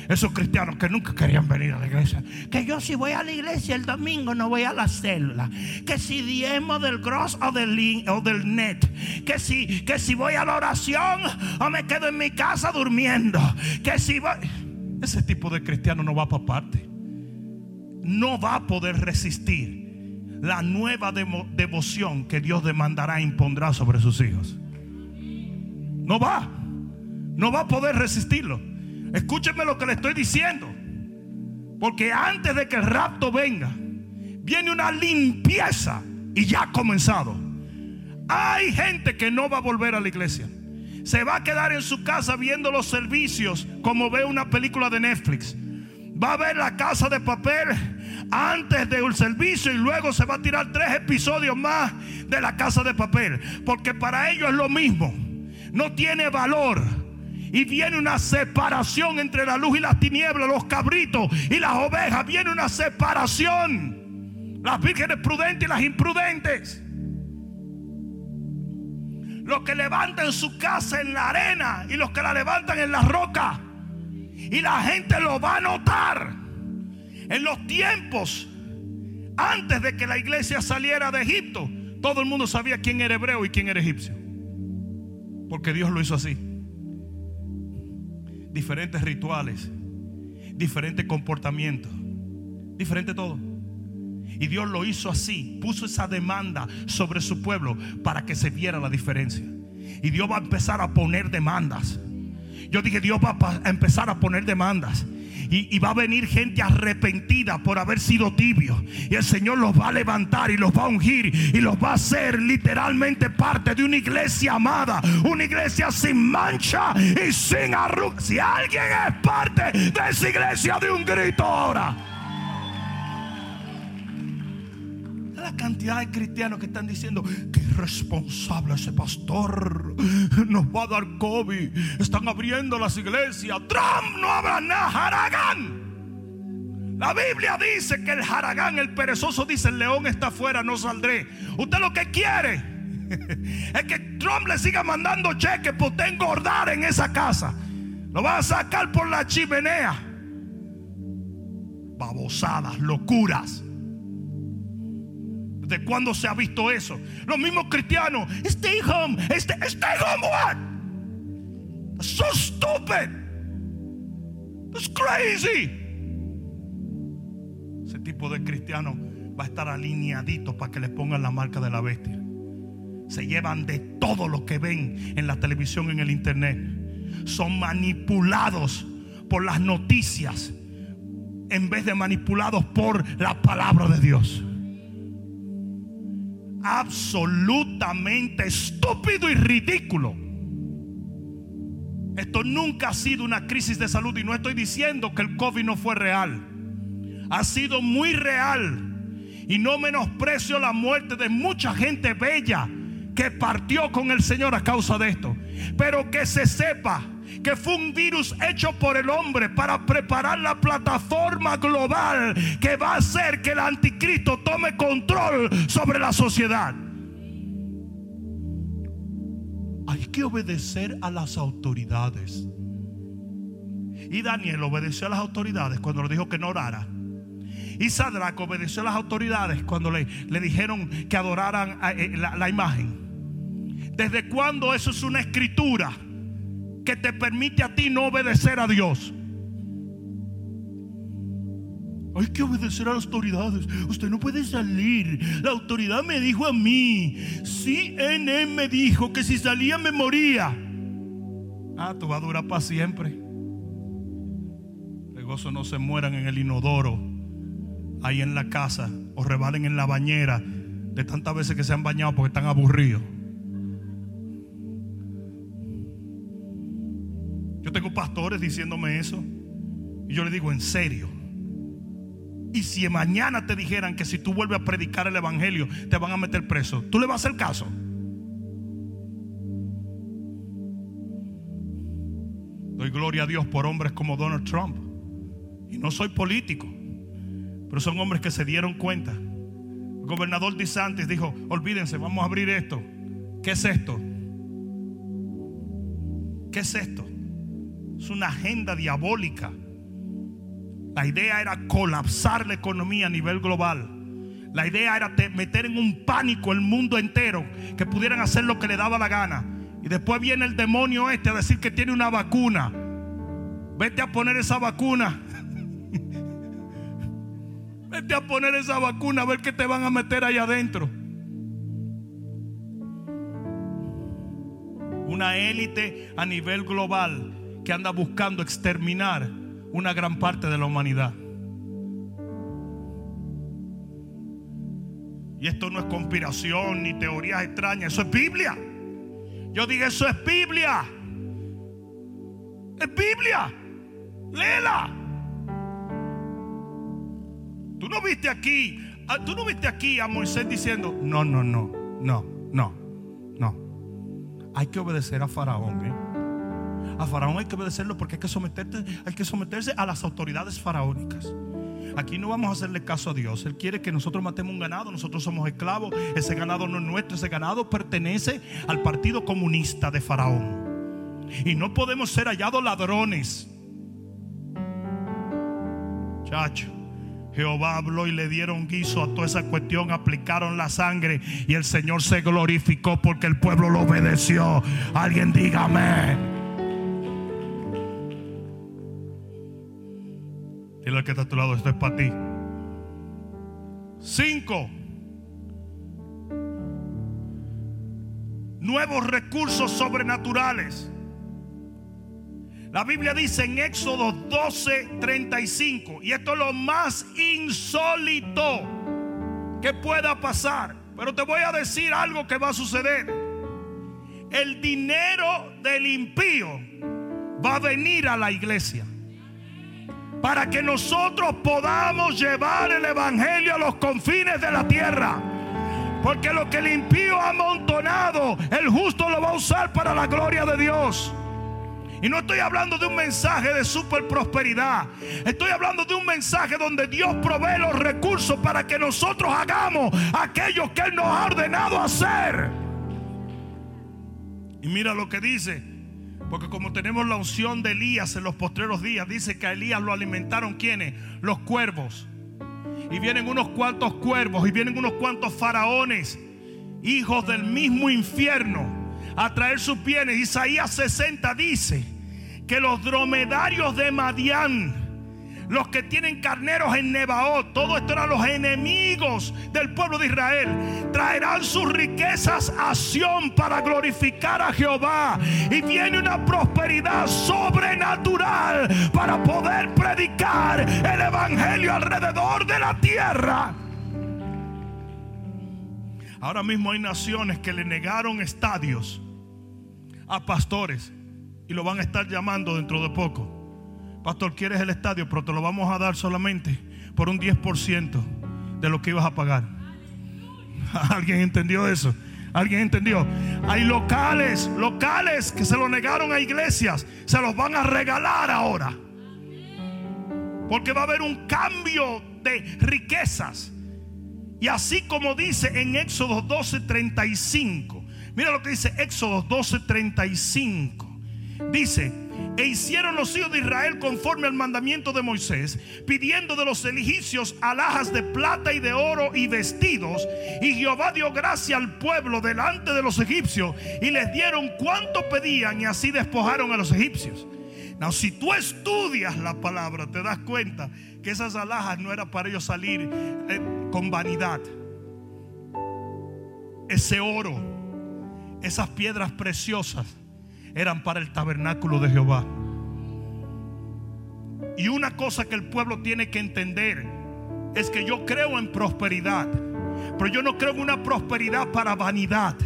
Esos cristianos que nunca querían venir a la iglesia. Que yo si voy a la iglesia el domingo no voy a la célula. Que si diemo del gross o del, net. Que si, que si voy a la oración o me quedo en mi casa durmiendo. Que si voy... Ese tipo de cristiano no va para parte. No va a poder resistir la nueva devoción que Dios demandará e impondrá sobre sus hijos. No va. No va a poder resistirlo. Escúcheme lo que le estoy diciendo. Porque antes de que el rapto venga, viene una limpieza y ya ha comenzado. Hay gente que no va a volver a la iglesia. Se va a quedar en su casa viendo los servicios como ve una película de Netflix. Va a ver la casa de papel antes del servicio y luego se va a tirar tres episodios más de la casa de papel. Porque para ellos es lo mismo. No tiene valor. Y viene una separación entre la luz y las tinieblas, los cabritos y las ovejas. Viene una separación. Las vírgenes prudentes y las imprudentes. Los que levantan su casa en la arena y los que la levantan en la roca. Y la gente lo va a notar. En los tiempos antes de que la iglesia saliera de Egipto, todo el mundo sabía quién era hebreo y quién era egipcio. Porque Dios lo hizo así. Diferentes rituales, diferentes comportamientos, diferente todo. Y Dios lo hizo así, puso esa demanda sobre su pueblo para que se viera la diferencia. Y Dios va a empezar a poner demandas. Yo dije, Dios va a empezar a poner demandas. Y, va a venir gente arrepentida por haber sido tibio. Y el Señor los va a levantar y los va a ungir y los va a hacer literalmente parte de una iglesia amada. Una iglesia sin mancha y sin arrugas. Si alguien es parte de esa iglesia, de un grito ahora. La cantidad de cristianos que están diciendo que irresponsable ese pastor nos va a dar COVID. Están abriendo las iglesias. Trump no habrá nada. Haragán. La Biblia dice que el Haragán, el perezoso, dice: El león está afuera, no saldré. Usted lo que quiere [LAUGHS] es que Trump le siga mandando cheques por usted engordar en esa casa. Lo va a sacar por la chimenea. Babosadas, locuras. ¿De cuándo se ha visto eso? Los mismos cristianos. Stay home. Stay, stay home what? so stupid. That's crazy. Ese tipo de cristiano va a estar alineadito para que le pongan la marca de la bestia. Se llevan de todo lo que ven en la televisión, en el internet. Son manipulados por las noticias en vez de manipulados por la palabra de Dios absolutamente estúpido y ridículo. Esto nunca ha sido una crisis de salud y no estoy diciendo que el COVID no fue real. Ha sido muy real. Y no menosprecio la muerte de mucha gente bella que partió con el Señor a causa de esto. Pero que se sepa que fue un virus hecho por el hombre para preparar la plataforma global que va a hacer que el anticristo tome control sobre la sociedad. Hay que obedecer a las autoridades. Y Daniel obedeció a las autoridades cuando le dijo que no orara. Y Sadrach obedeció a las autoridades cuando le, le dijeron que adoraran eh, la, la imagen. ¿Desde cuándo eso es una escritura? Que te permite a ti no obedecer a Dios. Hay que obedecer a las autoridades. Usted no puede salir. La autoridad me dijo a mí. CNN me dijo que si salía me moría. Ah, tú vas a durar para siempre. El gozo no se mueran en el inodoro, ahí en la casa, o rebalen en la bañera, de tantas veces que se han bañado porque están aburridos. Tengo pastores diciéndome eso. Y yo le digo, en serio. Y si mañana te dijeran que si tú vuelves a predicar el Evangelio te van a meter preso, ¿tú le vas a hacer caso? Doy gloria a Dios por hombres como Donald Trump. Y no soy político, pero son hombres que se dieron cuenta. El gobernador DeSantis dijo, olvídense, vamos a abrir esto. ¿Qué es esto? ¿Qué es esto? Es una agenda diabólica. La idea era colapsar la economía a nivel global. La idea era meter en un pánico el mundo entero, que pudieran hacer lo que le daba la gana. Y después viene el demonio este a decir que tiene una vacuna. Vete a poner esa vacuna. [LAUGHS] Vete a poner esa vacuna a ver qué te van a meter ahí adentro. Una élite a nivel global que anda buscando exterminar una gran parte de la humanidad. Y esto no es conspiración ni teorías extrañas, eso es Biblia. Yo dije, eso es Biblia. Es Biblia. Léela. Tú no viste aquí, ah, tú no viste aquí a Moisés diciendo, no, no, no, no, no, no. Hay que obedecer a Faraón. ¿eh? A Faraón hay que obedecerlo porque hay que, someterte, hay que someterse a las autoridades faraónicas. Aquí no vamos a hacerle caso a Dios. Él quiere que nosotros matemos un ganado. Nosotros somos esclavos. Ese ganado no es nuestro. Ese ganado pertenece al Partido Comunista de Faraón. Y no podemos ser hallados ladrones. Chacho. Jehová habló y le dieron guiso a toda esa cuestión, aplicaron la sangre y el Señor se glorificó porque el pueblo lo obedeció. Alguien dígame. Dile al que está a tu lado, esto es para ti. Cinco. Nuevos recursos sobrenaturales. La Biblia dice en Éxodo 12, 35, y esto es lo más insólito que pueda pasar. Pero te voy a decir algo que va a suceder. El dinero del impío va a venir a la iglesia para que nosotros podamos llevar el Evangelio a los confines de la tierra. Porque lo que el impío ha amontonado, el justo lo va a usar para la gloria de Dios. Y no estoy hablando de un mensaje de super prosperidad. Estoy hablando de un mensaje donde Dios provee los recursos para que nosotros hagamos aquello que Él nos ha ordenado hacer. Y mira lo que dice porque como tenemos la unción de Elías en los postreros días, dice que a Elías lo alimentaron quienes? Los cuervos. Y vienen unos cuantos cuervos y vienen unos cuantos faraones, hijos del mismo infierno, a traer sus bienes. Isaías 60 dice que los dromedarios de Madián, los que tienen carneros en Nebaot, todo esto eran los enemigos del pueblo de Israel, traerán sus riquezas a Sión para glorificar a Jehová. Y viene una prosperidad sobrenatural para poder predicar el Evangelio alrededor de la tierra. Ahora mismo hay naciones que le negaron estadios a pastores y lo van a estar llamando dentro de poco. Pastor, quieres el estadio, pero te lo vamos a dar solamente por un 10% de lo que ibas a pagar. [LAUGHS] ¿Alguien entendió eso? ¿Alguien entendió? Hay locales, locales que se lo negaron a iglesias, se los van a regalar ahora. Porque va a haber un cambio de riquezas. Y así como dice en Éxodo 12:35, mira lo que dice Éxodo 12:35. Dice, e hicieron los hijos de Israel conforme al mandamiento de Moisés, pidiendo de los egipcios alhajas de plata y de oro y vestidos. Y Jehová dio gracia al pueblo delante de los egipcios y les dieron cuanto pedían y así despojaron a los egipcios. Now, si tú estudias la palabra, te das cuenta que esas alhajas no era para ellos salir eh, con vanidad. Ese oro, esas piedras preciosas eran para el tabernáculo de Jehová. Y una cosa que el pueblo tiene que entender es que yo creo en prosperidad, Pero yo no creo en una prosperidad para vanidad.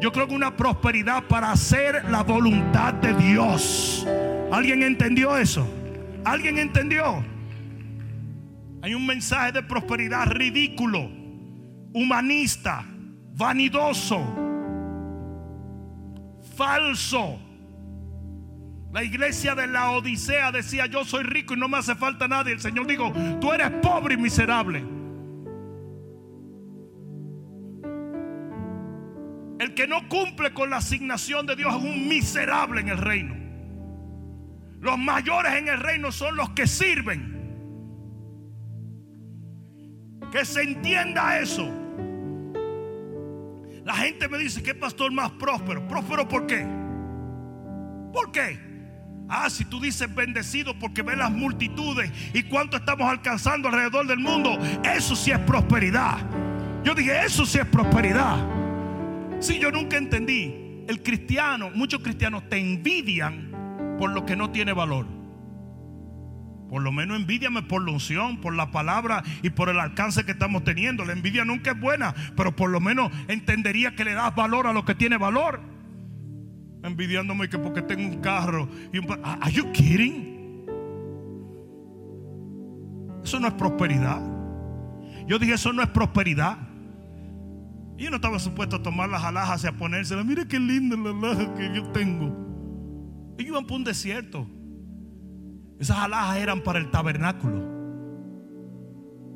Yo creo en una prosperidad para hacer la voluntad de Dios. ¿Alguien entendió eso? ¿Alguien entendió? Hay un mensaje de prosperidad ridículo, humanista, vanidoso, falso. La iglesia de la Odisea decía, yo soy rico y no me hace falta nada. Y el Señor dijo, tú eres pobre y miserable. El que no cumple con la asignación de Dios es un miserable en el reino. Los mayores en el reino son los que sirven. Que se entienda eso. La gente me dice que pastor más próspero. ¿Próspero por qué? ¿Por qué? Ah, si tú dices bendecido porque ves las multitudes y cuánto estamos alcanzando alrededor del mundo, eso sí es prosperidad. Yo dije, eso sí es prosperidad. Si yo nunca entendí, el cristiano, muchos cristianos te envidian por lo que no tiene valor. Por lo menos envidiame por la unción, por la palabra y por el alcance que estamos teniendo. La envidia nunca es buena, pero por lo menos entendería que le das valor a lo que tiene valor. Envidiándome que porque tengo un carro. ¿Are you kidding? Eso no es prosperidad. Yo dije, eso no es prosperidad. Y yo no estaba supuesto a tomar las alhajas y a ponérselas. Mire qué linda la alhaja que yo tengo. Ellos iban por un desierto. Esas alhajas eran para el tabernáculo.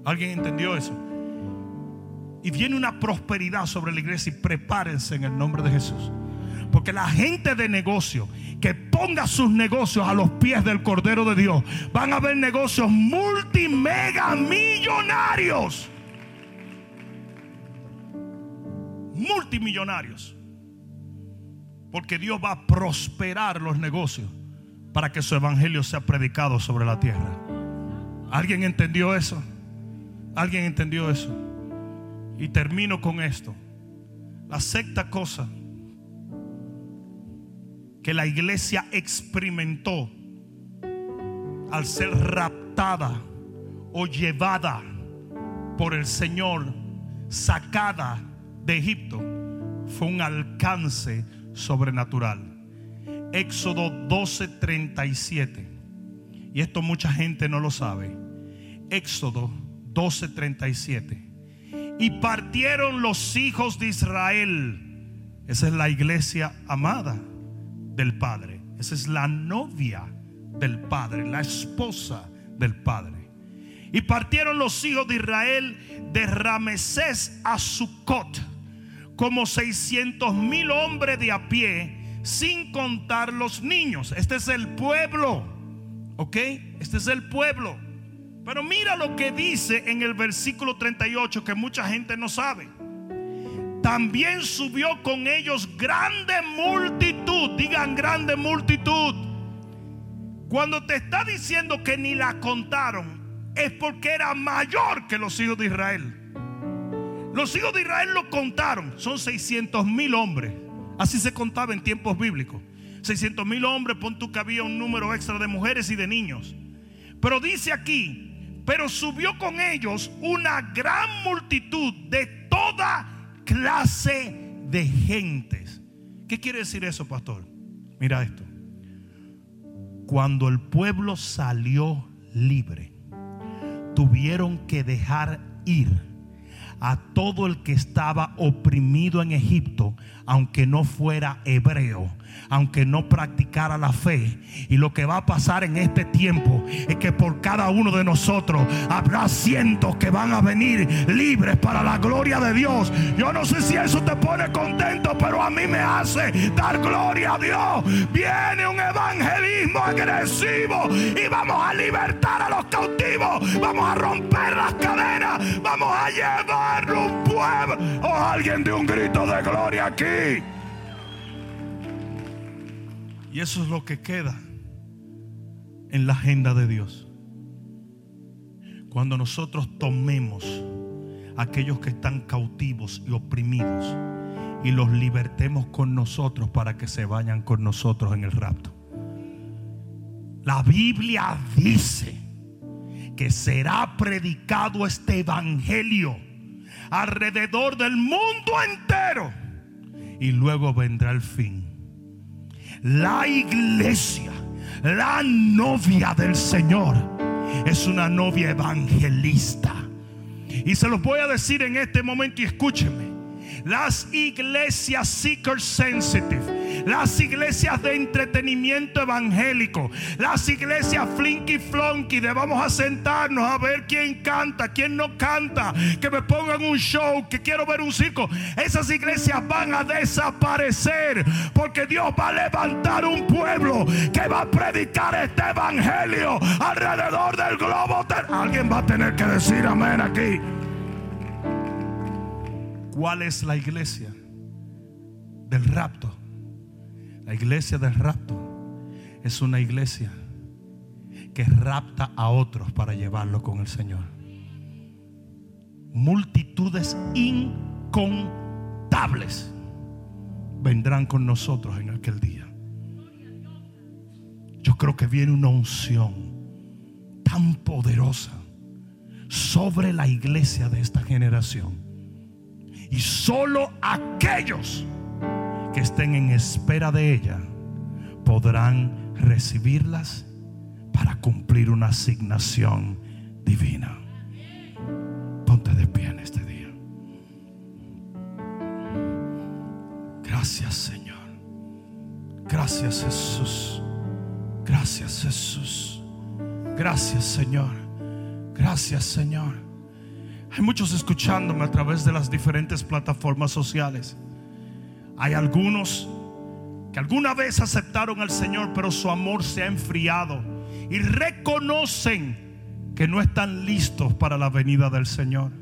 ¿Alguien entendió eso? Y viene una prosperidad sobre la iglesia y prepárense en el nombre de Jesús. Porque la gente de negocio que ponga sus negocios a los pies del Cordero de Dios, van a ver negocios multimega millonarios. Multimillonarios. Porque Dios va a prosperar los negocios para que su evangelio sea predicado sobre la tierra. ¿Alguien entendió eso? ¿Alguien entendió eso? Y termino con esto. La sexta cosa que la iglesia experimentó al ser raptada o llevada por el Señor, sacada de Egipto, fue un alcance sobrenatural. Éxodo 12:37. Y esto mucha gente no lo sabe. Éxodo 12:37. Y partieron los hijos de Israel. Esa es la iglesia amada del Padre. Esa es la novia del Padre, la esposa del Padre. Y partieron los hijos de Israel de Ramesés a Sucot, como 600 mil hombres de a pie sin contar los niños. Este es el pueblo. ¿Ok? Este es el pueblo. Pero mira lo que dice en el versículo 38 que mucha gente no sabe. También subió con ellos grande multitud. Digan grande multitud. Cuando te está diciendo que ni la contaron, es porque era mayor que los hijos de Israel. Los hijos de Israel lo contaron. Son 600 mil hombres. Así se contaba en tiempos bíblicos. 600 mil hombres, pon tú que había un número extra de mujeres y de niños. Pero dice aquí, pero subió con ellos una gran multitud de toda clase de gentes. ¿Qué quiere decir eso, pastor? Mira esto. Cuando el pueblo salió libre, tuvieron que dejar ir a todo el que estaba oprimido en Egipto, aunque no fuera hebreo aunque no practicara la fe. Y lo que va a pasar en este tiempo es que por cada uno de nosotros habrá cientos que van a venir libres para la gloria de Dios. Yo no sé si eso te pone contento, pero a mí me hace dar gloria a Dios. Viene un evangelismo agresivo y vamos a libertar a los cautivos. Vamos a romper las cadenas. Vamos a llevar un pueblo. O oh, alguien de un grito de gloria aquí. Y eso es lo que queda en la agenda de Dios. Cuando nosotros tomemos aquellos que están cautivos y oprimidos y los libertemos con nosotros para que se vayan con nosotros en el rapto. La Biblia dice que será predicado este evangelio alrededor del mundo entero. Y luego vendrá el fin. La iglesia, la novia del Señor, es una novia evangelista. Y se los voy a decir en este momento y escúchenme. Las iglesias seeker sensitive las iglesias de entretenimiento evangélico, las iglesias flinky flonky de vamos a sentarnos a ver quién canta, quién no canta, que me pongan un show, que quiero ver un circo. Esas iglesias van a desaparecer porque Dios va a levantar un pueblo que va a predicar este evangelio alrededor del globo. Alguien va a tener que decir amén aquí. ¿Cuál es la iglesia del rapto? La iglesia del rapto es una iglesia que rapta a otros para llevarlo con el Señor. Multitudes incontables vendrán con nosotros en aquel día. Yo creo que viene una unción tan poderosa sobre la iglesia de esta generación. Y solo aquellos que estén en espera de ella podrán recibirlas para cumplir una asignación divina. Ponte de pie en este día. Gracias Señor. Gracias Jesús. Gracias Jesús. Gracias Señor. Gracias Señor. Hay muchos escuchándome a través de las diferentes plataformas sociales. Hay algunos que alguna vez aceptaron al Señor, pero su amor se ha enfriado y reconocen que no están listos para la venida del Señor.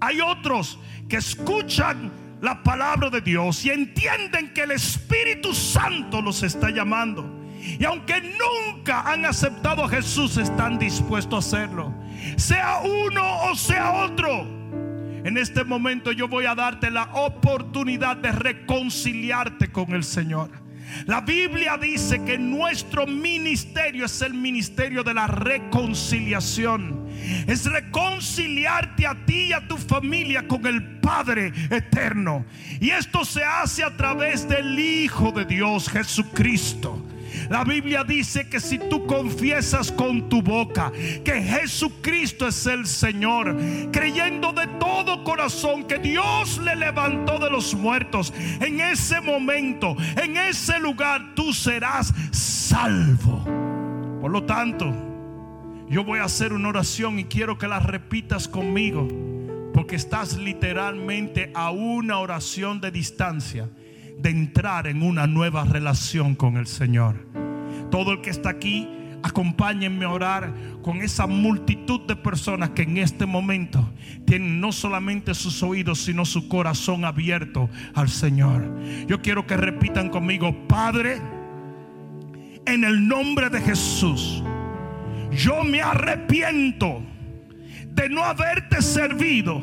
Hay otros que escuchan la palabra de Dios y entienden que el Espíritu Santo los está llamando. Y aunque nunca han aceptado a Jesús, están dispuestos a hacerlo. Sea uno o sea otro. En este momento yo voy a darte la oportunidad de reconciliarte con el Señor. La Biblia dice que nuestro ministerio es el ministerio de la reconciliación. Es reconciliarte a ti y a tu familia con el Padre eterno. Y esto se hace a través del Hijo de Dios, Jesucristo. La Biblia dice que si tú confiesas con tu boca que Jesucristo es el Señor, creyendo de todo corazón que Dios le levantó de los muertos, en ese momento, en ese lugar, tú serás salvo. Por lo tanto, yo voy a hacer una oración y quiero que la repitas conmigo, porque estás literalmente a una oración de distancia de entrar en una nueva relación con el Señor. Todo el que está aquí, acompáñenme a orar con esa multitud de personas que en este momento tienen no solamente sus oídos, sino su corazón abierto al Señor. Yo quiero que repitan conmigo, Padre, en el nombre de Jesús, yo me arrepiento de no haberte servido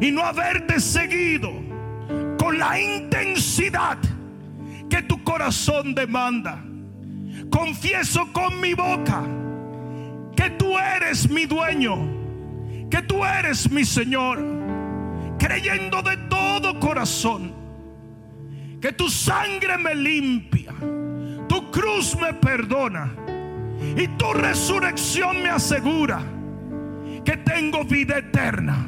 y no haberte seguido con la intensidad que tu corazón demanda. Confieso con mi boca que tú eres mi dueño, que tú eres mi Señor, creyendo de todo corazón que tu sangre me limpia, tu cruz me perdona y tu resurrección me asegura que tengo vida eterna.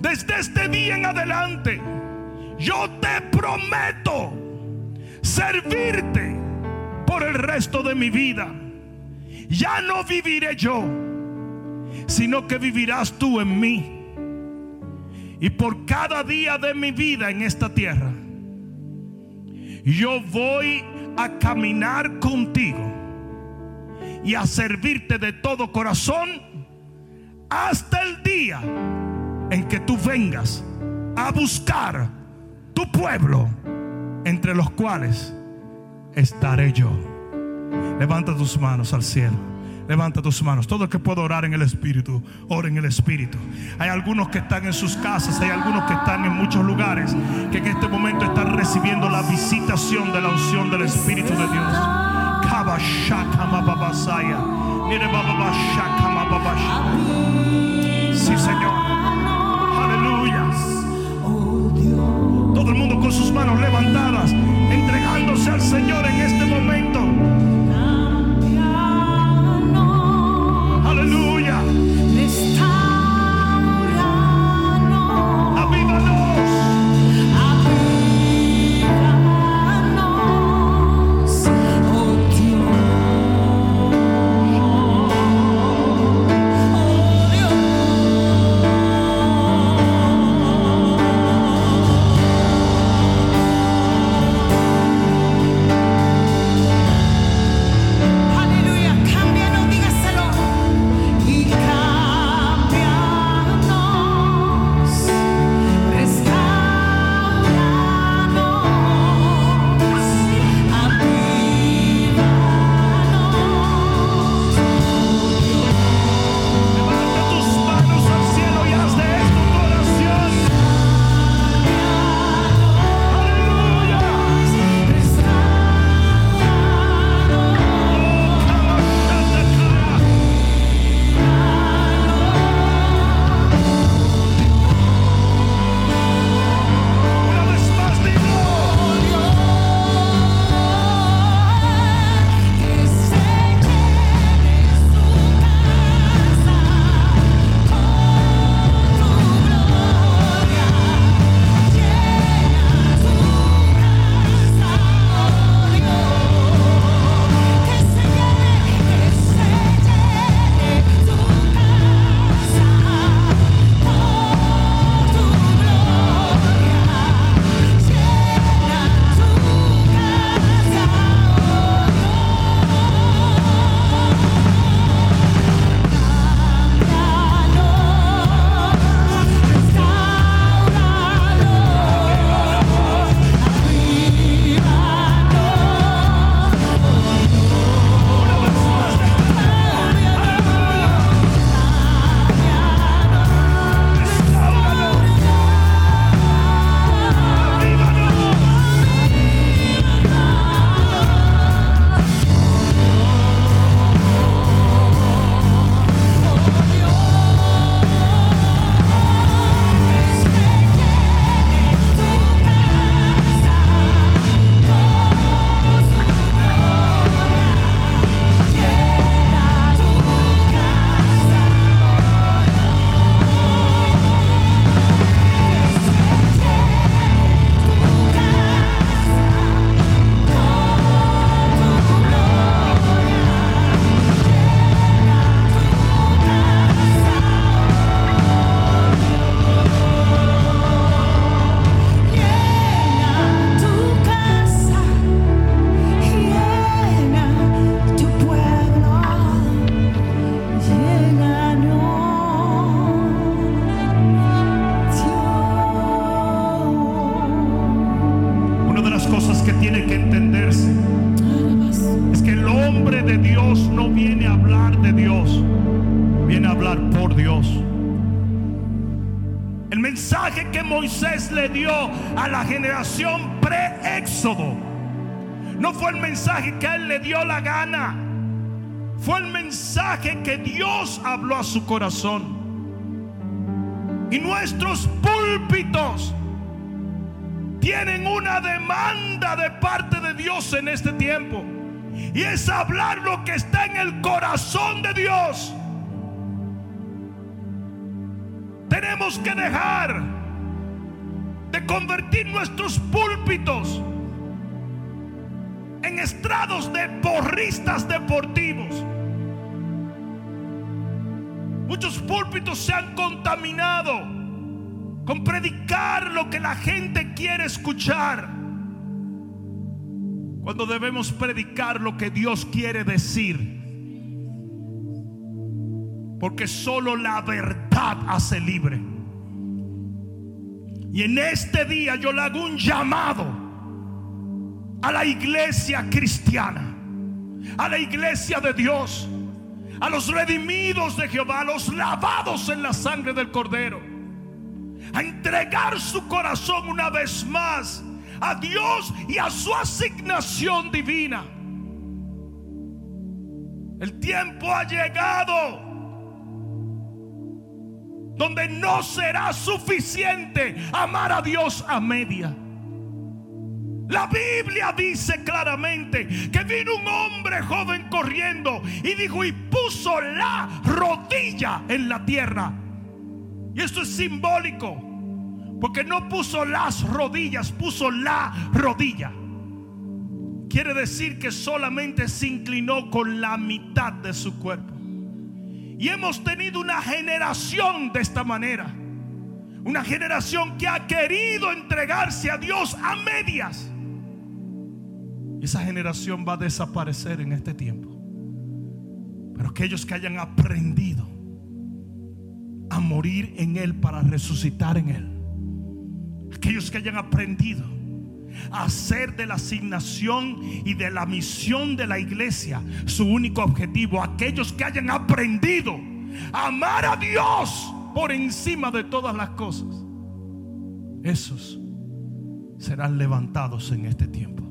Desde este día en adelante, yo te prometo servirte por el resto de mi vida. Ya no viviré yo, sino que vivirás tú en mí. Y por cada día de mi vida en esta tierra, yo voy a caminar contigo y a servirte de todo corazón hasta el día en que tú vengas a buscar tu pueblo, entre los cuales estaré yo. Levanta tus manos al cielo. Levanta tus manos. Todo el que pueda orar en el Espíritu, ora en el Espíritu. Hay algunos que están en sus casas, hay algunos que están en muchos lugares que en este momento están recibiendo la visitación de la unción del Espíritu de Dios. Sí, Señor. Todo el mundo con sus manos levantadas, entregándose al Señor en este mensaje que a él le dio la gana, fue el mensaje que Dios habló a su corazón. Y nuestros púlpitos tienen una demanda de parte de Dios en este tiempo. Y es hablar lo que está en el corazón de Dios. Tenemos que dejar de convertir nuestros púlpitos estrados de porristas deportivos. Muchos púlpitos se han contaminado con predicar lo que la gente quiere escuchar. Cuando debemos predicar lo que Dios quiere decir. Porque solo la verdad hace libre. Y en este día yo le hago un llamado a la iglesia cristiana, a la iglesia de Dios, a los redimidos de Jehová, a los lavados en la sangre del Cordero, a entregar su corazón una vez más a Dios y a su asignación divina. El tiempo ha llegado donde no será suficiente amar a Dios a media. La Biblia dice claramente que vino un hombre joven corriendo y dijo y puso la rodilla en la tierra. Y esto es simbólico, porque no puso las rodillas, puso la rodilla. Quiere decir que solamente se inclinó con la mitad de su cuerpo. Y hemos tenido una generación de esta manera. Una generación que ha querido entregarse a Dios a medias. Esa generación va a desaparecer en este tiempo. Pero aquellos que hayan aprendido a morir en Él para resucitar en Él. Aquellos que hayan aprendido a hacer de la asignación y de la misión de la iglesia su único objetivo. Aquellos que hayan aprendido a amar a Dios por encima de todas las cosas. Esos serán levantados en este tiempo.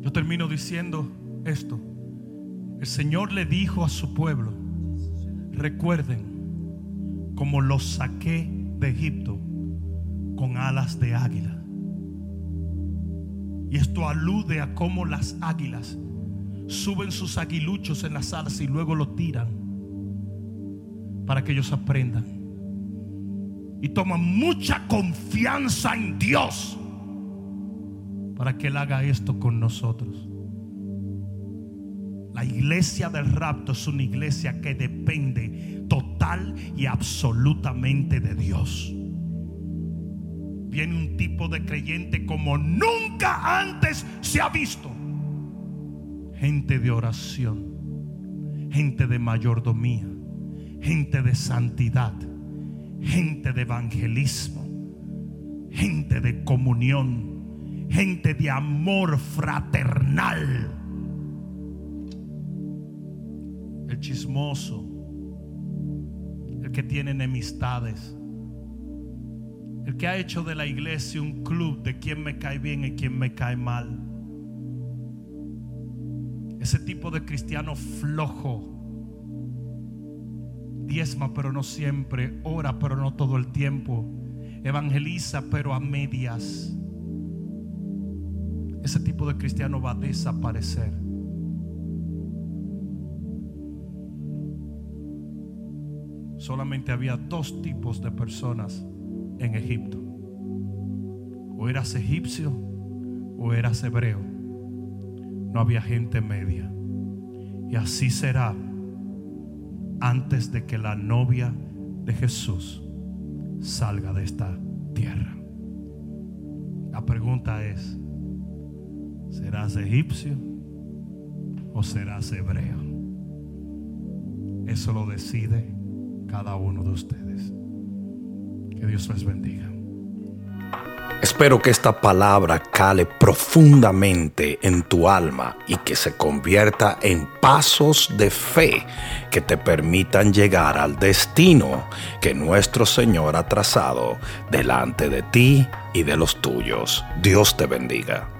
Yo termino diciendo esto. El Señor le dijo a su pueblo, recuerden como los saqué de Egipto con alas de águila. Y esto alude a cómo las águilas suben sus aguiluchos en las alas y luego lo tiran para que ellos aprendan. Y toman mucha confianza en Dios para que Él haga esto con nosotros. La iglesia del rapto es una iglesia que depende total y absolutamente de Dios. Viene un tipo de creyente como nunca antes se ha visto. Gente de oración, gente de mayordomía, gente de santidad, gente de evangelismo, gente de comunión, gente de amor fraternal. El chismoso, el que tiene enemistades, el que ha hecho de la iglesia un club de quien me cae bien y quien me cae mal. Ese tipo de cristiano flojo. Diezma pero no siempre. Ora pero no todo el tiempo. Evangeliza pero a medias. Ese tipo de cristiano va a desaparecer. Solamente había dos tipos de personas en Egipto. O eras egipcio o eras hebreo. No había gente media. Y así será antes de que la novia de Jesús salga de esta tierra. La pregunta es, ¿serás egipcio o serás hebreo? Eso lo decide cada uno de ustedes. Que Dios les bendiga. Espero que esta palabra cale profundamente en tu alma y que se convierta en pasos de fe que te permitan llegar al destino que nuestro Señor ha trazado delante de ti y de los tuyos. Dios te bendiga.